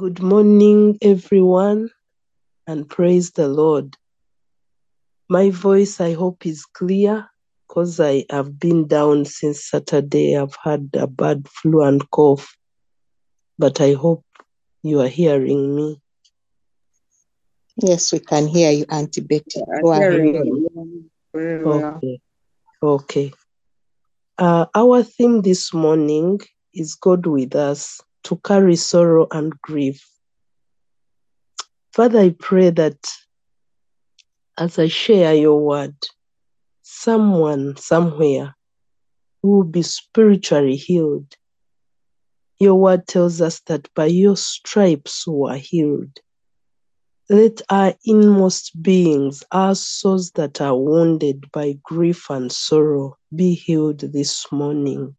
Good morning, everyone, and praise the Lord. My voice, I hope, is clear because I have been down since Saturday. I've had a bad flu and cough, but I hope you are hearing me. Yes, we can hear you, Auntie Betty. Go ahead. you. Okay. Okay. Uh, our theme this morning is God with us to carry sorrow and grief. Father, I pray that as I share your word, someone somewhere will be spiritually healed. Your word tells us that by your stripes we are healed. Let our inmost beings, our souls that are wounded by grief and sorrow, be healed this morning.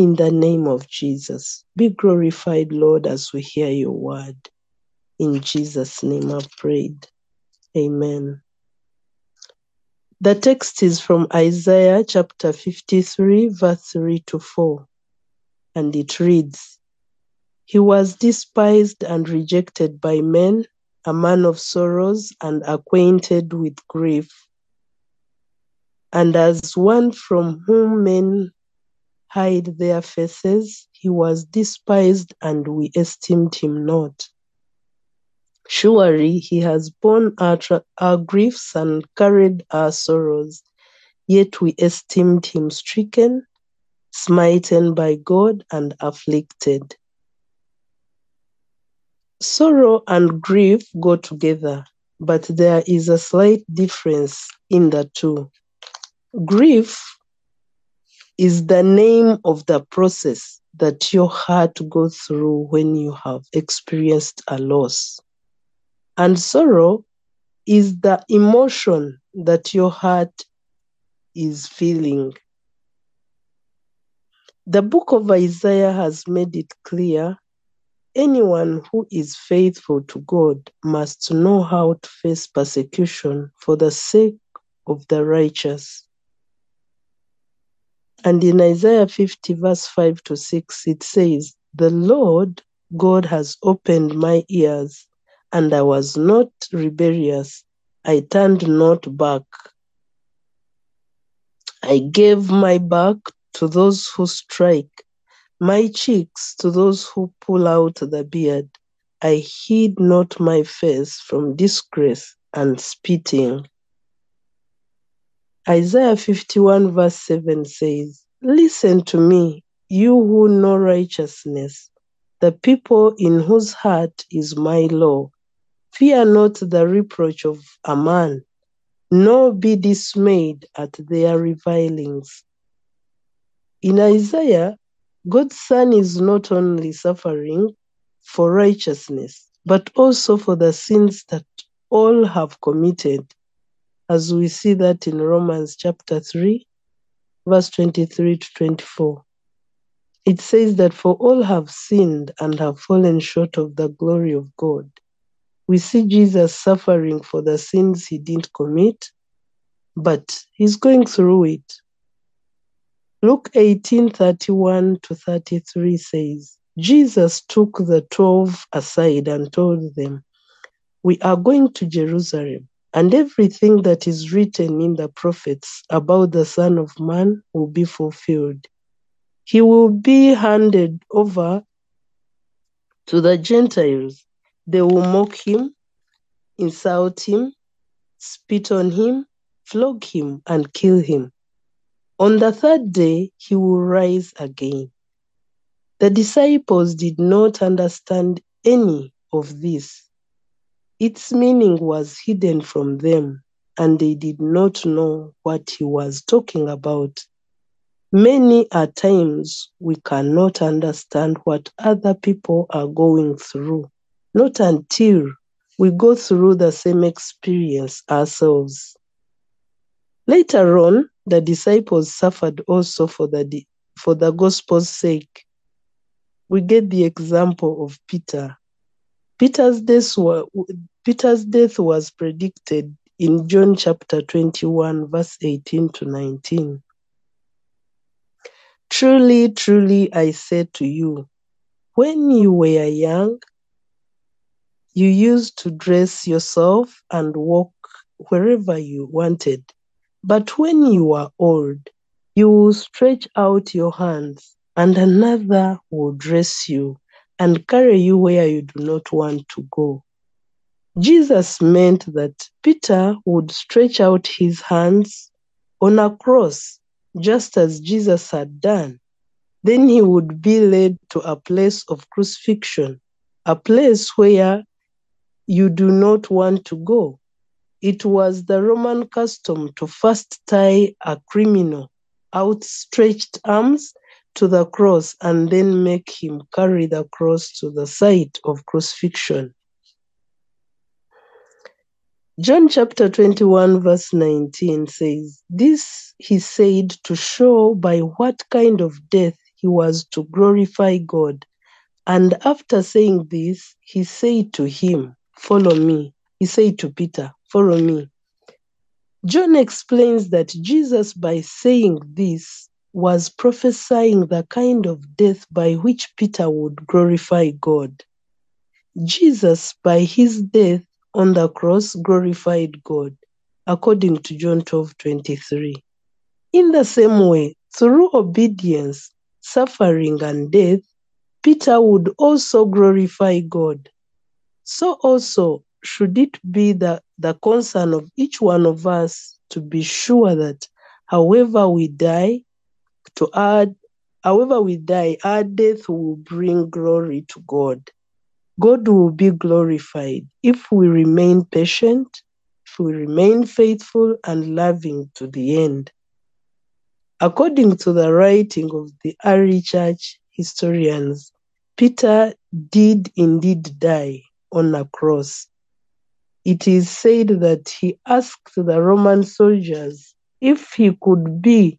In the name of Jesus, be glorified, Lord, as we hear your word. In Jesus' name I've prayed. Amen. The text is from Isaiah chapter 53, verse 3 to 4, and it reads He was despised and rejected by men, a man of sorrows and acquainted with grief. And as one from whom men hide their faces, he was despised and we esteemed him not. Surely he has borne our, tra- our griefs and carried our sorrows, yet we esteemed him stricken, smitten by God, and afflicted. Sorrow and grief go together, but there is a slight difference in the two. Grief is the name of the process that your heart goes through when you have experienced a loss. And sorrow is the emotion that your heart is feeling. The book of Isaiah has made it clear anyone who is faithful to God must know how to face persecution for the sake of the righteous. And in Isaiah 50, verse 5 to 6, it says, The Lord God has opened my ears, and I was not rebellious. I turned not back. I gave my back to those who strike, my cheeks to those who pull out the beard. I hid not my face from disgrace and spitting. Isaiah 51, verse 7 says, Listen to me, you who know righteousness, the people in whose heart is my law. Fear not the reproach of a man, nor be dismayed at their revilings. In Isaiah, God's Son is not only suffering for righteousness, but also for the sins that all have committed, as we see that in Romans chapter 3, verse 23 to 24. It says that for all have sinned and have fallen short of the glory of God. We see Jesus suffering for the sins he didn't commit, but he's going through it. Luke 18 31 to 33 says, Jesus took the twelve aside and told them, We are going to Jerusalem, and everything that is written in the prophets about the Son of Man will be fulfilled. He will be handed over to the Gentiles. They will mock him, insult him, spit on him, flog him, and kill him. On the third day, he will rise again. The disciples did not understand any of this. Its meaning was hidden from them, and they did not know what he was talking about. Many a times we cannot understand what other people are going through, not until we go through the same experience ourselves. Later on, the disciples suffered also for the, for the gospel's sake. We get the example of Peter. Peter's death, were, Peter's death was predicted in John chapter 21, verse 18 to 19. Truly, truly, I say to you, when you were young, you used to dress yourself and walk wherever you wanted. But when you are old, you will stretch out your hands, and another will dress you and carry you where you do not want to go. Jesus meant that Peter would stretch out his hands on a cross, just as Jesus had done. Then he would be led to a place of crucifixion, a place where you do not want to go. It was the Roman custom to first tie a criminal outstretched arms to the cross and then make him carry the cross to the site of crucifixion. John chapter 21, verse 19 says, This he said to show by what kind of death he was to glorify God. And after saying this, he said to him, Follow me. He said to Peter, Follow me. John explains that Jesus, by saying this, was prophesying the kind of death by which Peter would glorify God. Jesus, by his death on the cross, glorified God, according to John 12 23. In the same way, through obedience, suffering, and death, Peter would also glorify God. So also should it be the, the concern of each one of us to be sure that however we die, to add, however we die, our death will bring glory to God. God will be glorified if we remain patient, if we remain faithful and loving to the end. According to the writing of the early church historians, Peter did indeed die on a cross. It is said that he asked the Roman soldiers if he could be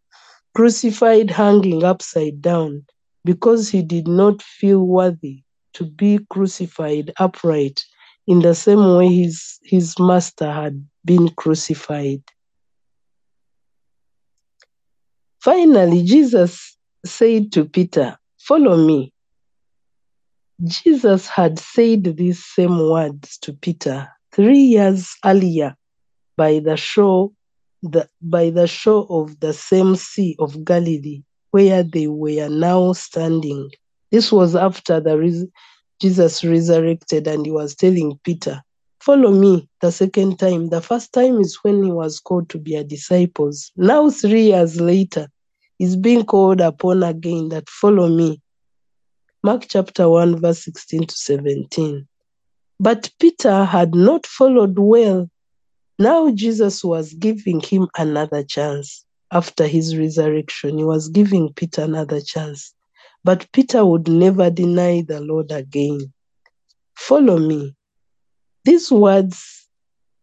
crucified hanging upside down because he did not feel worthy to be crucified upright in the same way his, his master had been crucified. Finally, Jesus said to Peter, Follow me. Jesus had said these same words to Peter three years earlier by the shore the, by the shore of the same sea of Galilee, where they were now standing. This was after the res- Jesus resurrected, and he was telling Peter, Follow me the second time. The first time is when he was called to be a disciple. Now, three years later, he's being called upon again that follow me. Mark chapter 1, verse 16 to 17. But Peter had not followed well. Now Jesus was giving him another chance. After his resurrection, he was giving Peter another chance. But Peter would never deny the Lord again. Follow me. These words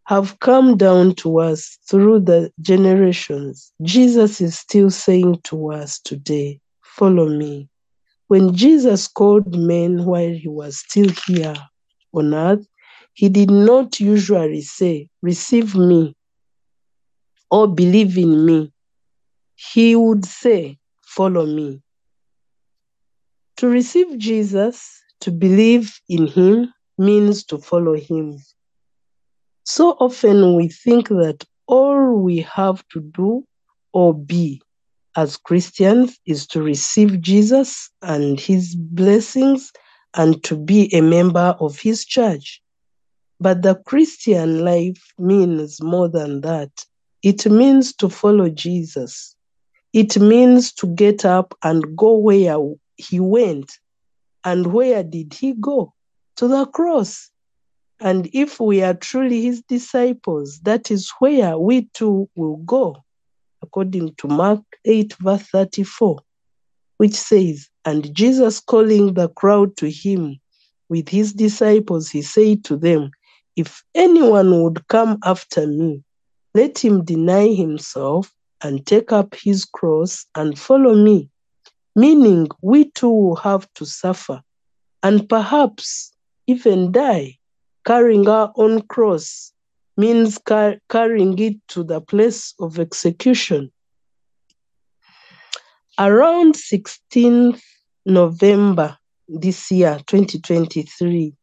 have come down to us through the generations. Jesus is still saying to us today, Follow me. When Jesus called men while he was still here on earth, he did not usually say, Receive me or believe in me. He would say, Follow me. To receive Jesus, to believe in him, means to follow him. So often we think that all we have to do or be as Christians is to receive Jesus and his blessings and to be a member of his church. But the Christian life means more than that. It means to follow Jesus. It means to get up and go where he went. And where did he go? To the cross. And if we are truly his disciples, that is where we too will go, according to Mark 8, verse 34, which says, And Jesus calling the crowd to him with his disciples, he said to them, If anyone would come after me, let him deny himself and take up his cross and follow me. Meaning, we too will have to suffer and perhaps even die. Carrying our own cross means car- carrying it to the place of execution. Around 16th November this year, 2023,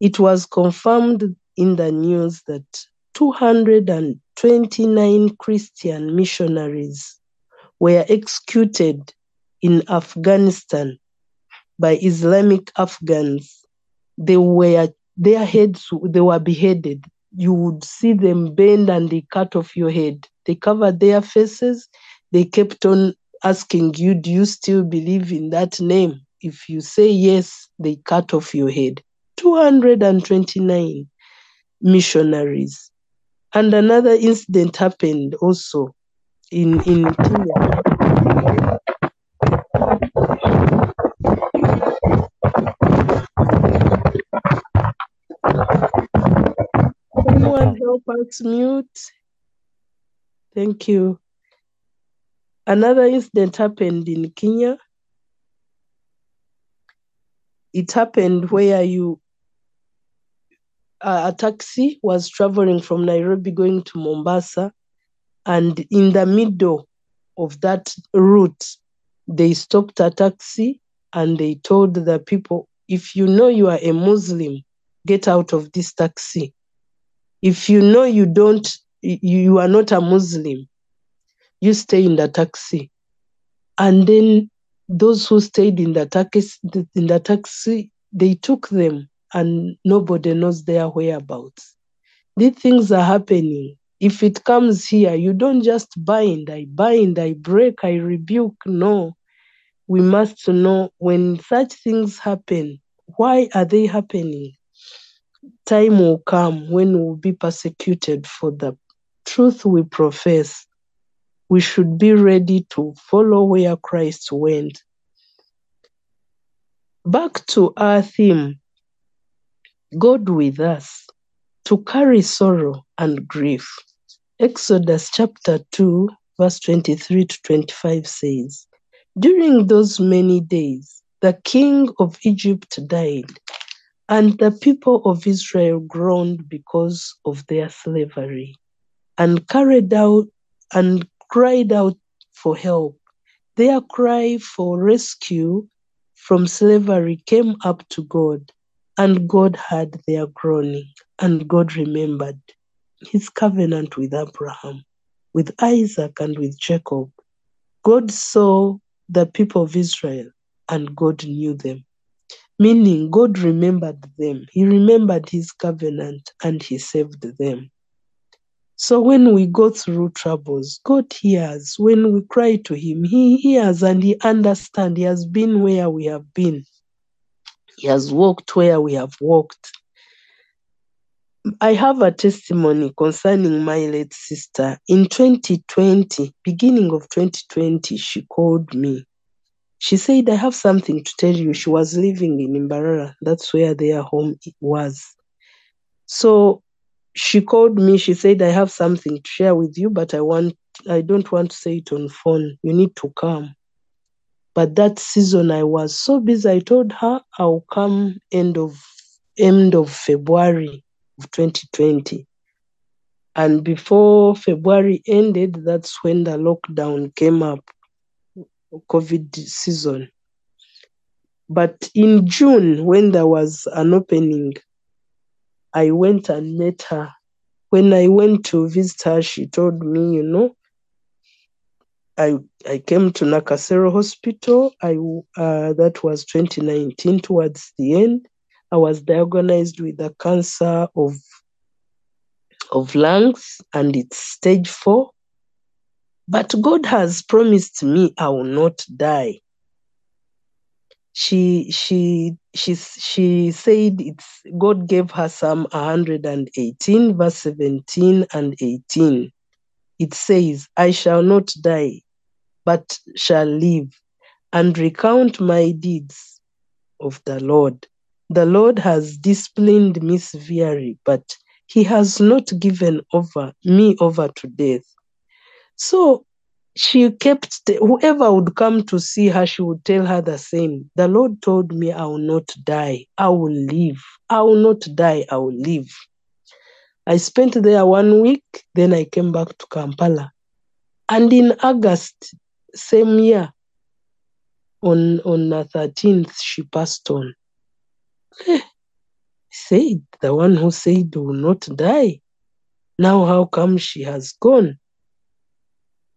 it was confirmed in the news that 229 Christian missionaries were executed in Afghanistan by Islamic Afghans. They were their heads they were beheaded. You would see them bend and they cut off your head. They covered their faces. They kept on asking you, Do you still believe in that name? If you say yes, they cut off your head. 229 missionaries. And another incident happened also in, in Kenya. Someone help us mute. Thank you. Another incident happened in Kenya. It happened where you a taxi was traveling from Nairobi going to Mombasa, and in the middle of that route, they stopped a taxi and they told the people, if you know you are a Muslim, get out of this taxi. If you know you don't, you are not a Muslim, you stay in the taxi. And then those who stayed in the taxi, in the taxi, they took them and nobody knows their whereabouts. These things are happening. If it comes here, you don't just bind, I bind, I break, I rebuke. No. We must know when such things happen, why are they happening? Time will come when we'll be persecuted for the truth we profess. We should be ready to follow where Christ went. Back to our theme God with us to carry sorrow and grief. Exodus chapter 2, verse 23 to 25 says, During those many days, the king of Egypt died, and the people of Israel groaned because of their slavery, and carried out and cried out for help. Their cry for rescue from slavery came up to God, and God heard their groaning, and God remembered his covenant with Abraham, with Isaac, and with Jacob. God saw the people of Israel, and God knew them. Meaning, God remembered them. He remembered his covenant, and he saved them. So when we go through troubles, God hears. When we cry to Him, He hears and He understands. He has been where we have been, He has walked where we have walked. I have a testimony concerning my late sister. In 2020, beginning of 2020, she called me. She said, I have something to tell you. She was living in Mbarara. That's where their home was. So she called me she said i have something to share with you but i want i don't want to say it on phone you need to come but that season i was so busy i told her i'll come end of end of february of 2020 and before february ended that's when the lockdown came up covid season but in june when there was an opening I went and met her. When I went to visit her, she told me, you know, I I came to Nakasero Hospital. I uh, that was 2019 towards the end. I was diagnosed with a cancer of of lungs and it's stage four. But God has promised me I will not die. She she she she said it's God gave her Psalm 118 verse 17 and 18. It says, I shall not die, but shall live and recount my deeds of the Lord. The Lord has disciplined me severely, but he has not given over me over to death. So she kept whoever would come to see her she would tell her the same. The lord told me i will not die. I will live. I will not die. I will live i spent there one week then i came back to kampala and in august same year on on the 13th she passed on eh, said, the one who said will not die. Now, how come she has gone?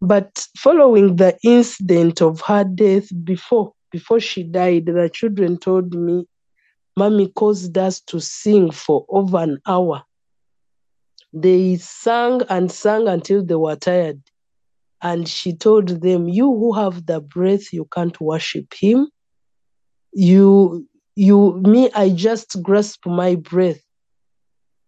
But following the incident of her death before, before she died, the children told me, Mommy caused us to sing for over an hour. They sang and sang until they were tired. And she told them, You who have the breath, you can't worship him. You you me, I just grasp my breath.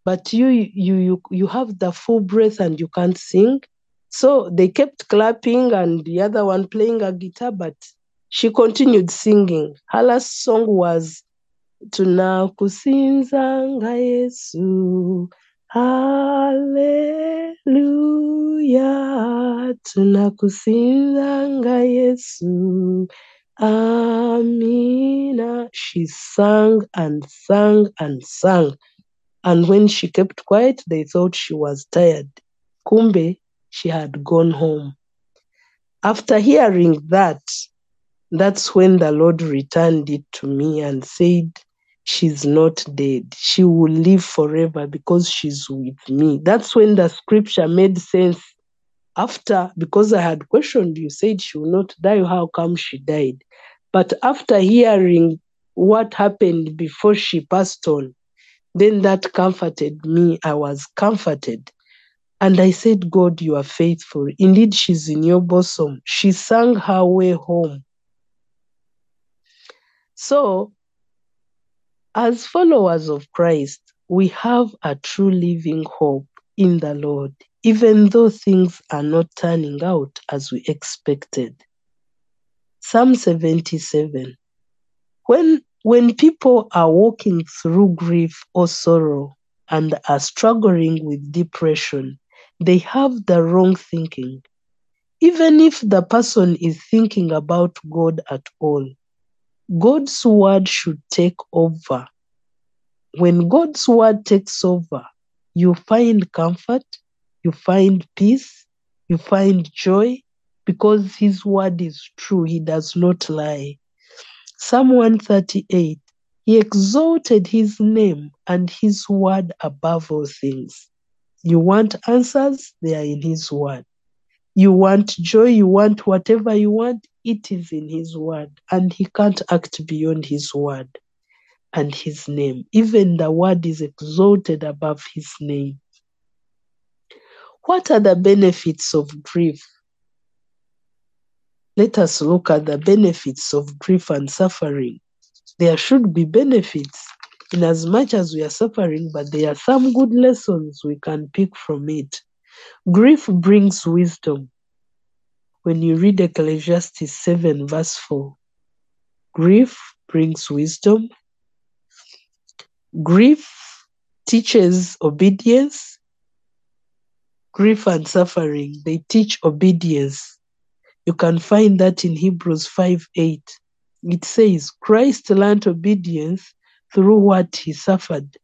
But you you you you have the full breath and you can't sing. So they kept clapping and the other one playing a guitar, but she continued singing. Her last song was Tunakusinzanga Yesu. Hallelujah. Tunakusinzanga Yesu. Amina. She sang and sang and sang. And when she kept quiet, they thought she was tired. Kumbe, she had gone home. After hearing that, that's when the Lord returned it to me and said, She's not dead. She will live forever because she's with me. That's when the scripture made sense. After, because I had questioned, you said she will not die. How come she died? But after hearing what happened before she passed on, then that comforted me. I was comforted. And I said, God, you are faithful. Indeed, she's in your bosom. She sang her way home. So, as followers of Christ, we have a true living hope in the Lord, even though things are not turning out as we expected. Psalm 77 When, when people are walking through grief or sorrow and are struggling with depression, they have the wrong thinking. Even if the person is thinking about God at all, God's word should take over. When God's word takes over, you find comfort, you find peace, you find joy, because his word is true. He does not lie. Psalm 138 He exalted his name and his word above all things. You want answers? They are in his word. You want joy, you want whatever you want, it is in his word. And he can't act beyond his word and his name. Even the word is exalted above his name. What are the benefits of grief? Let us look at the benefits of grief and suffering. There should be benefits in as much as we are suffering, but there are some good lessons we can pick from it. Grief brings wisdom. When you read Ecclesiastes 7, verse 4, grief brings wisdom. Grief teaches obedience. Grief and suffering, they teach obedience. You can find that in Hebrews 5 8. It says, Christ learned obedience through what he suffered.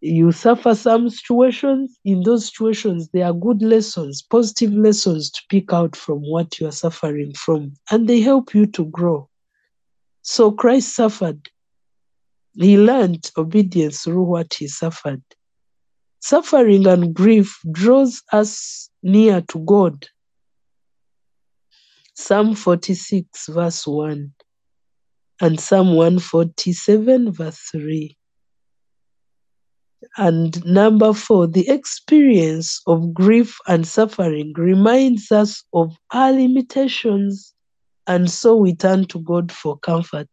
You suffer some situations, in those situations, there are good lessons, positive lessons to pick out from what you are suffering from, and they help you to grow. So Christ suffered. He learned obedience through what he suffered. Suffering and grief draws us near to God. Psalm 46, verse 1, and Psalm 147, verse 3. And number four, the experience of grief and suffering reminds us of our limitations, and so we turn to God for comfort.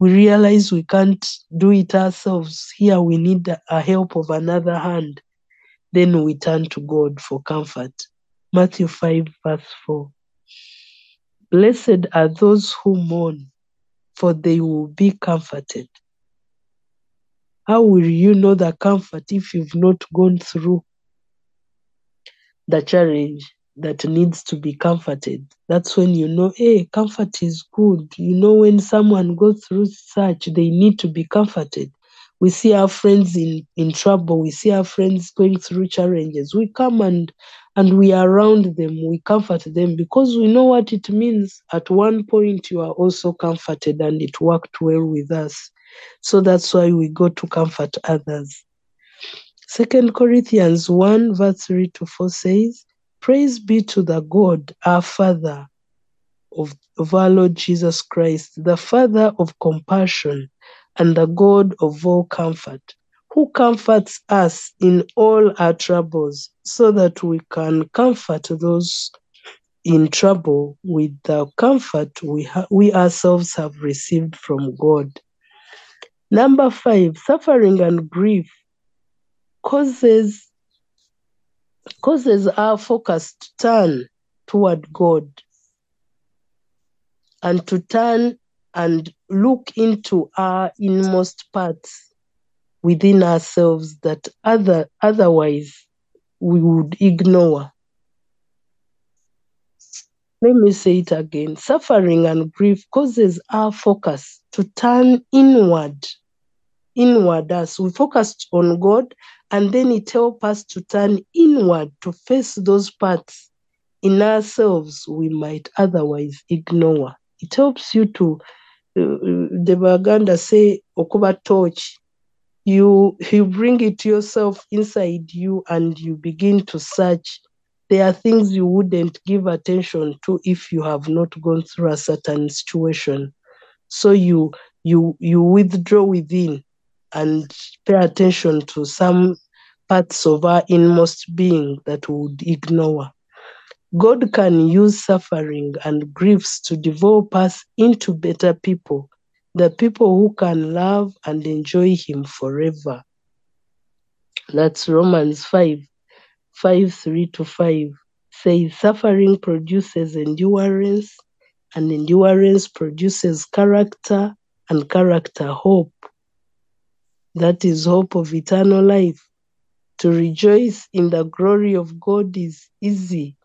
We realize we can't do it ourselves. Here we need a help of another hand. Then we turn to God for comfort. Matthew 5, verse 4. Blessed are those who mourn, for they will be comforted. How will you know the comfort if you've not gone through the challenge that needs to be comforted? That's when you know, hey, comfort is good. You know, when someone goes through such, they need to be comforted. We see our friends in, in trouble, we see our friends going through challenges. We come and and we are around them, we comfort them because we know what it means. At one point, you are also comforted, and it worked well with us. So that's why we go to comfort others. Second Corinthians 1, verse 3 to 4 says, Praise be to the God, our Father, of, of our Lord Jesus Christ, the Father of compassion and the God of all comfort, who comforts us in all our troubles, so that we can comfort those in trouble with the comfort we, ha- we ourselves have received from God. Number five, suffering and grief causes causes our focus to turn toward God and to turn and look into our inmost parts within ourselves that other otherwise we would ignore. Let me say it again. Suffering and grief causes our focus to turn inward. Inward us. we focused on God, and then it helps us to turn inward to face those parts in ourselves we might otherwise ignore. It helps you to, uh, the Baganda say, okuba torch. You, you bring it yourself inside you and you begin to search. There are things you wouldn't give attention to if you have not gone through a certain situation. So you you you withdraw within and pay attention to some parts of our inmost being that we would ignore. God can use suffering and griefs to develop us into better people, the people who can love and enjoy Him forever. That's Romans 5 5 3 to 5 says, Suffering produces endurance, and endurance produces character, and character hope. That is hope of eternal life. To rejoice in the glory of God is easy.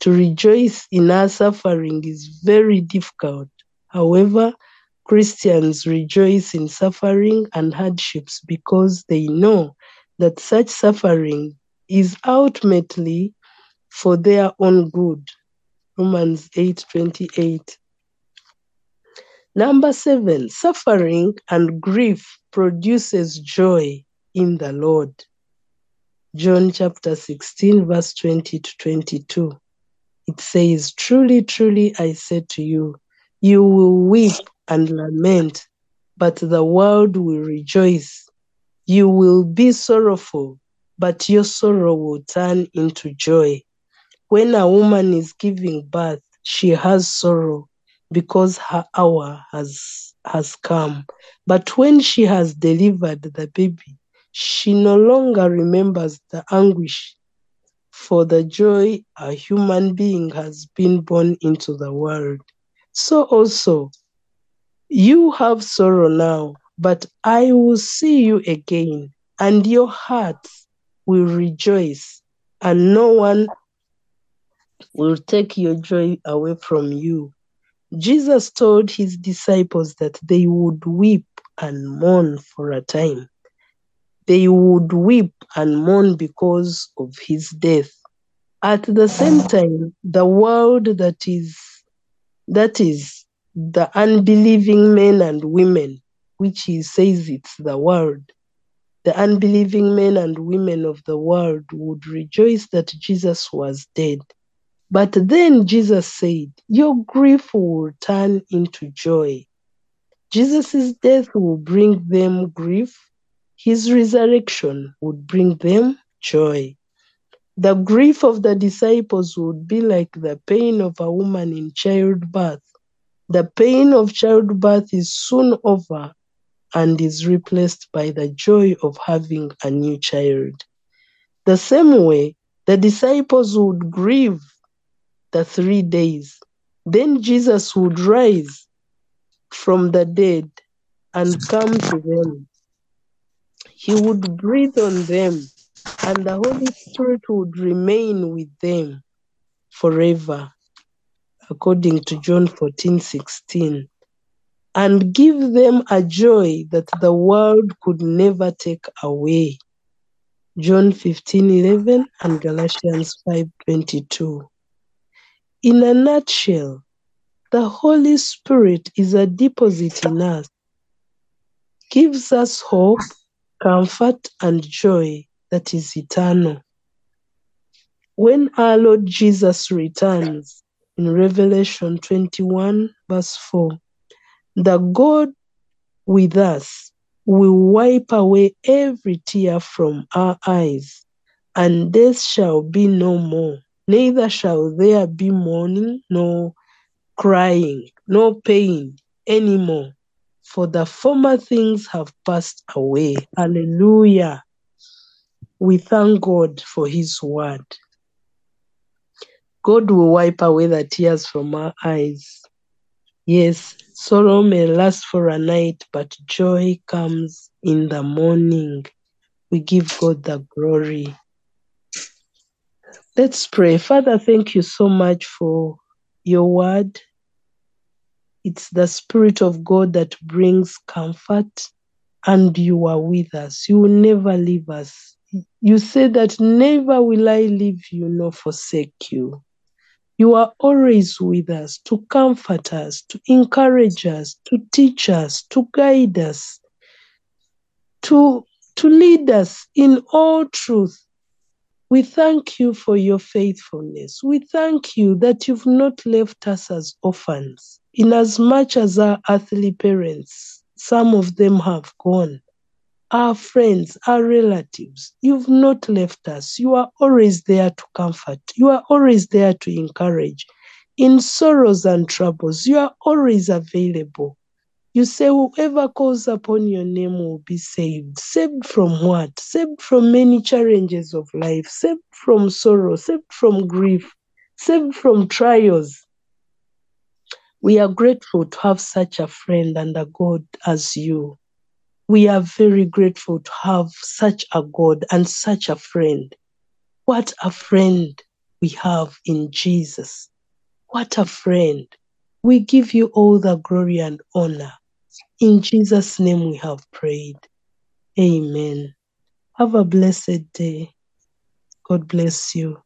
To rejoice in our suffering is very difficult. However, Christians rejoice in suffering and hardships because they know that such suffering is ultimately for their own good. Romans 8:28. Number 7, suffering and grief produces joy in the Lord. John chapter 16 verse 20 to 22. It says, Truly, truly, I say to you, you will weep and lament, but the world will rejoice. You will be sorrowful, but your sorrow will turn into joy. When a woman is giving birth, she has sorrow because her hour has, has come. But when she has delivered the baby, she no longer remembers the anguish for the joy a human being has been born into the world. So also, you have sorrow now, but I will see you again, and your hearts will rejoice, and no one will take your joy away from you. Jesus told his disciples that they would weep and mourn for a time. They would weep and mourn because of his death. At the same time, the world that is that is the unbelieving men and women, which he says it's the world, the unbelieving men and women of the world would rejoice that Jesus was dead. But then Jesus said, Your grief will turn into joy. Jesus' death will bring them grief, his resurrection would bring them joy. The grief of the disciples would be like the pain of a woman in childbirth. The pain of childbirth is soon over and is replaced by the joy of having a new child. The same way, the disciples would grieve the three days. Then Jesus would rise from the dead and come to them. He would breathe on them, and the Holy Spirit would remain with them forever, according to John 14 16, and give them a joy that the world could never take away. John 15:11 and Galatians 5:22. In a nutshell, the Holy Spirit is a deposit in us, gives us hope, comfort, and joy that is eternal. When our Lord Jesus returns in Revelation 21, verse 4, the God with us will wipe away every tear from our eyes, and death shall be no more. Neither shall there be mourning, nor crying, no pain anymore, for the former things have passed away. Hallelujah. We thank God for His word. God will wipe away the tears from our eyes. Yes, sorrow may last for a night, but joy comes in the morning. We give God the glory. Let's pray. Father, thank you so much for your word. It's the Spirit of God that brings comfort, and you are with us. You will never leave us. You say that never will I leave you nor forsake you. You are always with us to comfort us, to encourage us, to teach us, to guide us, to, to lead us in all truth. We thank you for your faithfulness. We thank you that you've not left us as orphans, inasmuch as our earthly parents, some of them have gone. Our friends, our relatives, you've not left us. You are always there to comfort. You are always there to encourage. In sorrows and troubles, you are always available. You say, whoever calls upon your name will be saved. Saved from what? Saved from many challenges of life, saved from sorrow, saved from grief, saved from trials. We are grateful to have such a friend and a God as you. We are very grateful to have such a God and such a friend. What a friend we have in Jesus. What a friend. We give you all the glory and honor. In Jesus' name we have prayed. Amen. Have a blessed day. God bless you.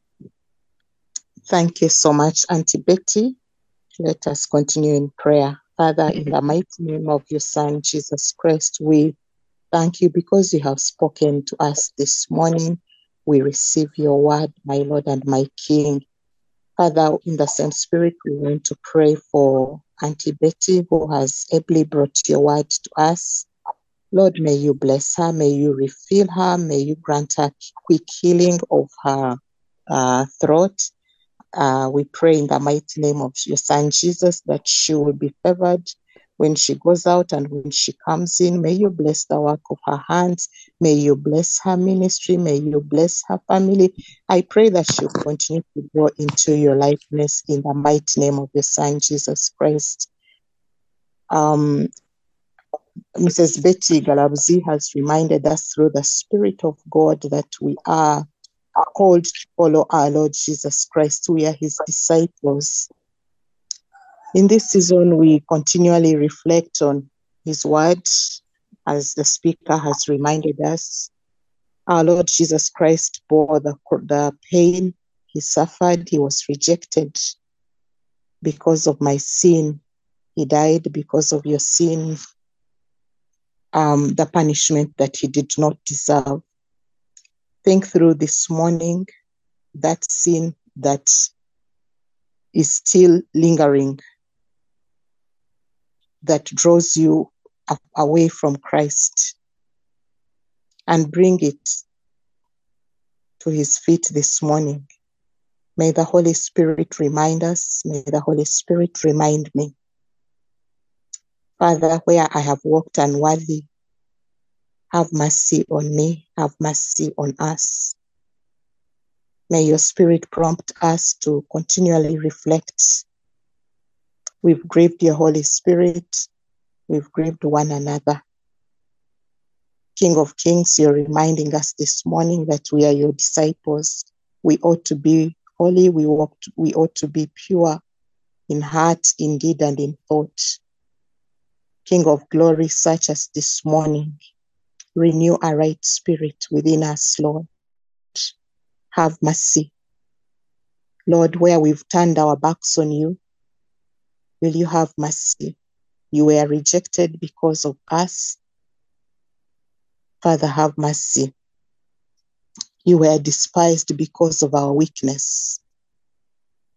Thank you so much, Auntie Betty. Let us continue in prayer. Father, in the mighty name of your Son, Jesus Christ, we thank you because you have spoken to us this morning. We receive your word, my Lord and my King. Father, in the same spirit, we want to pray for Auntie Betty, who has ably brought your word to us. Lord, may you bless her, may you refill her, may you grant her quick healing of her uh, throat. Uh, we pray in the mighty name of your son Jesus that she will be favored when she goes out and when she comes in. May you bless the work of her hands. May you bless her ministry. May you bless her family. I pray that she'll continue to grow into your likeness in the mighty name of your son Jesus Christ. Um, Mrs. Betty Galabuzi has reminded us through the Spirit of God that we are called to follow our Lord Jesus Christ. We are his disciples. In this season, we continually reflect on his word, as the speaker has reminded us. Our Lord Jesus Christ bore the, the pain, he suffered, he was rejected because of my sin. He died because of your sin, um, the punishment that he did not deserve think through this morning that sin that is still lingering, that draws you away from Christ, and bring it to his feet this morning. May the Holy Spirit remind us, may the Holy Spirit remind me. Father, where I have walked unworthy, have mercy on me, have mercy on us. May your spirit prompt us to continually reflect. We've grieved your Holy Spirit, we've grieved one another. King of Kings, you're reminding us this morning that we are your disciples. We ought to be holy, we ought to, we ought to be pure in heart, in deed, and in thought. King of glory, such as this morning, renew a right spirit within us, Lord. Have mercy. Lord, where we've turned our backs on you, will you have mercy? You were rejected because of us. Father, have mercy. You were despised because of our weakness.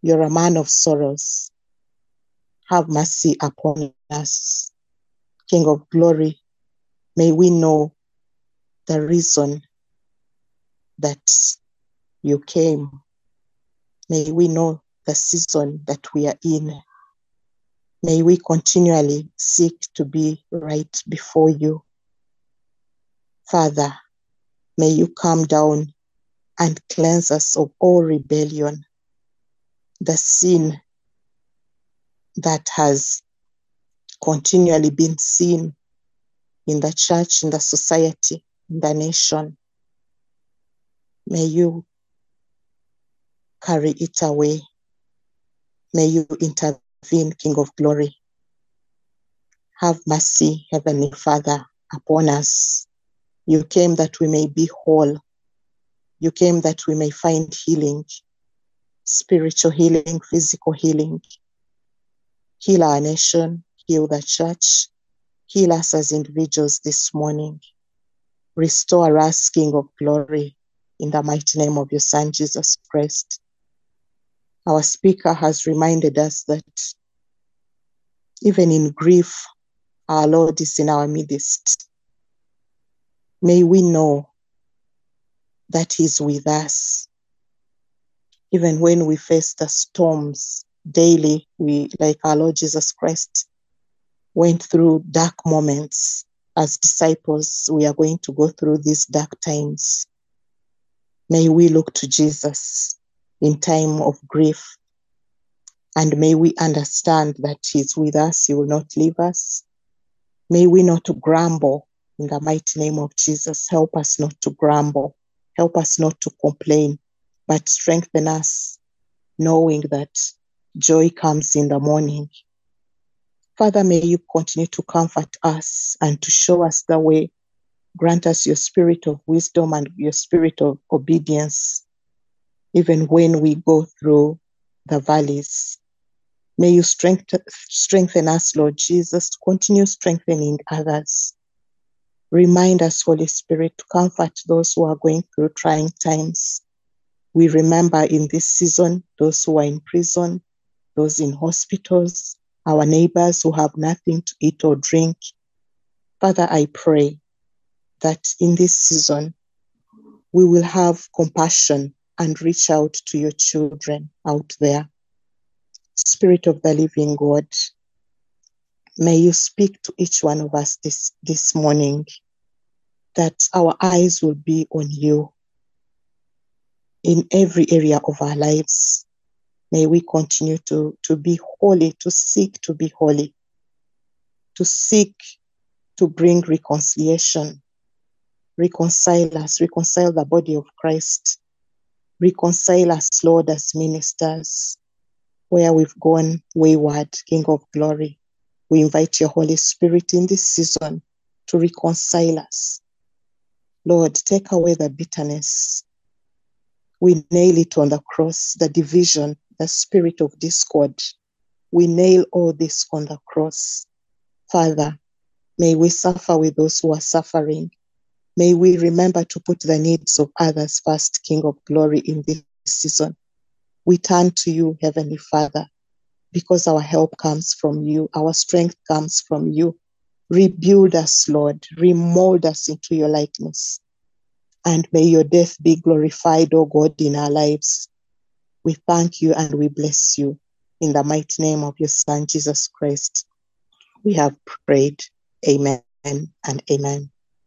You're a man of sorrows. Have mercy upon us. King of glory, may we know the reason that you came. May we know the season that we are in. May we continually seek to be right before you. Father, may you come down and cleanse us of all rebellion, the sin that has continually been seen in the church, in the society, in the nation. May you carry it away. May you intervene, King of glory. Have mercy, Heavenly Father, upon us. You came that we may be whole. You came that we may find healing, spiritual healing, physical healing. Heal our nation, heal the church, heal us as individuals this morning. Restore us, King of glory, in the mighty name of your Son, Jesus Christ. Our speaker has reminded us that even in grief, our Lord is in our midst. May we know that He's with us. Even when we face the storms daily, we, like our Lord Jesus Christ, went through dark moments. As disciples, we are going to go through these dark times. May we look to Jesus in time of grief. And may we understand that He's with us, He will not leave us. May we not grumble in the mighty name of Jesus. Help us not to grumble. Help us not to complain, but strengthen us, knowing that joy comes in the morning. Father, may you continue to comfort us and to show us the way. Grant us your spirit of wisdom and your spirit of obedience, even when we go through the valleys. May you strengthen, strengthen us, Lord Jesus, to continue strengthening others. Remind us, Holy Spirit, to comfort those who are going through trying times. We remember in this season those who are in prison, those in hospitals, our neighbors who have nothing to eat or drink. Father, I pray that in this season we will have compassion and reach out to your children out there. Spirit of the living God, may you speak to each one of us this, this morning that our eyes will be on you in every area of our lives. May we continue to, to be holy, to seek to be holy, to seek to bring reconciliation, reconcile us, reconcile the body of Christ, reconcile us, Lord, as ministers, where we've gone wayward, King of glory. We invite your Holy Spirit in this season to reconcile us. Lord, take away the bitterness. We nail it on the cross, the division, the spirit of discord. We nail all this on the cross. Father, may we suffer with those who are suffering. May we remember to put the needs of others first, King of glory, in this season. We turn to you, Heavenly Father, because our help comes from you, our strength comes from you. Rebuild us, Lord, remold us into your likeness. And may your death be glorified, O God, in our lives. We thank you and we bless you. In the mighty name of your Son, Jesus Christ, we have prayed. Amen and amen.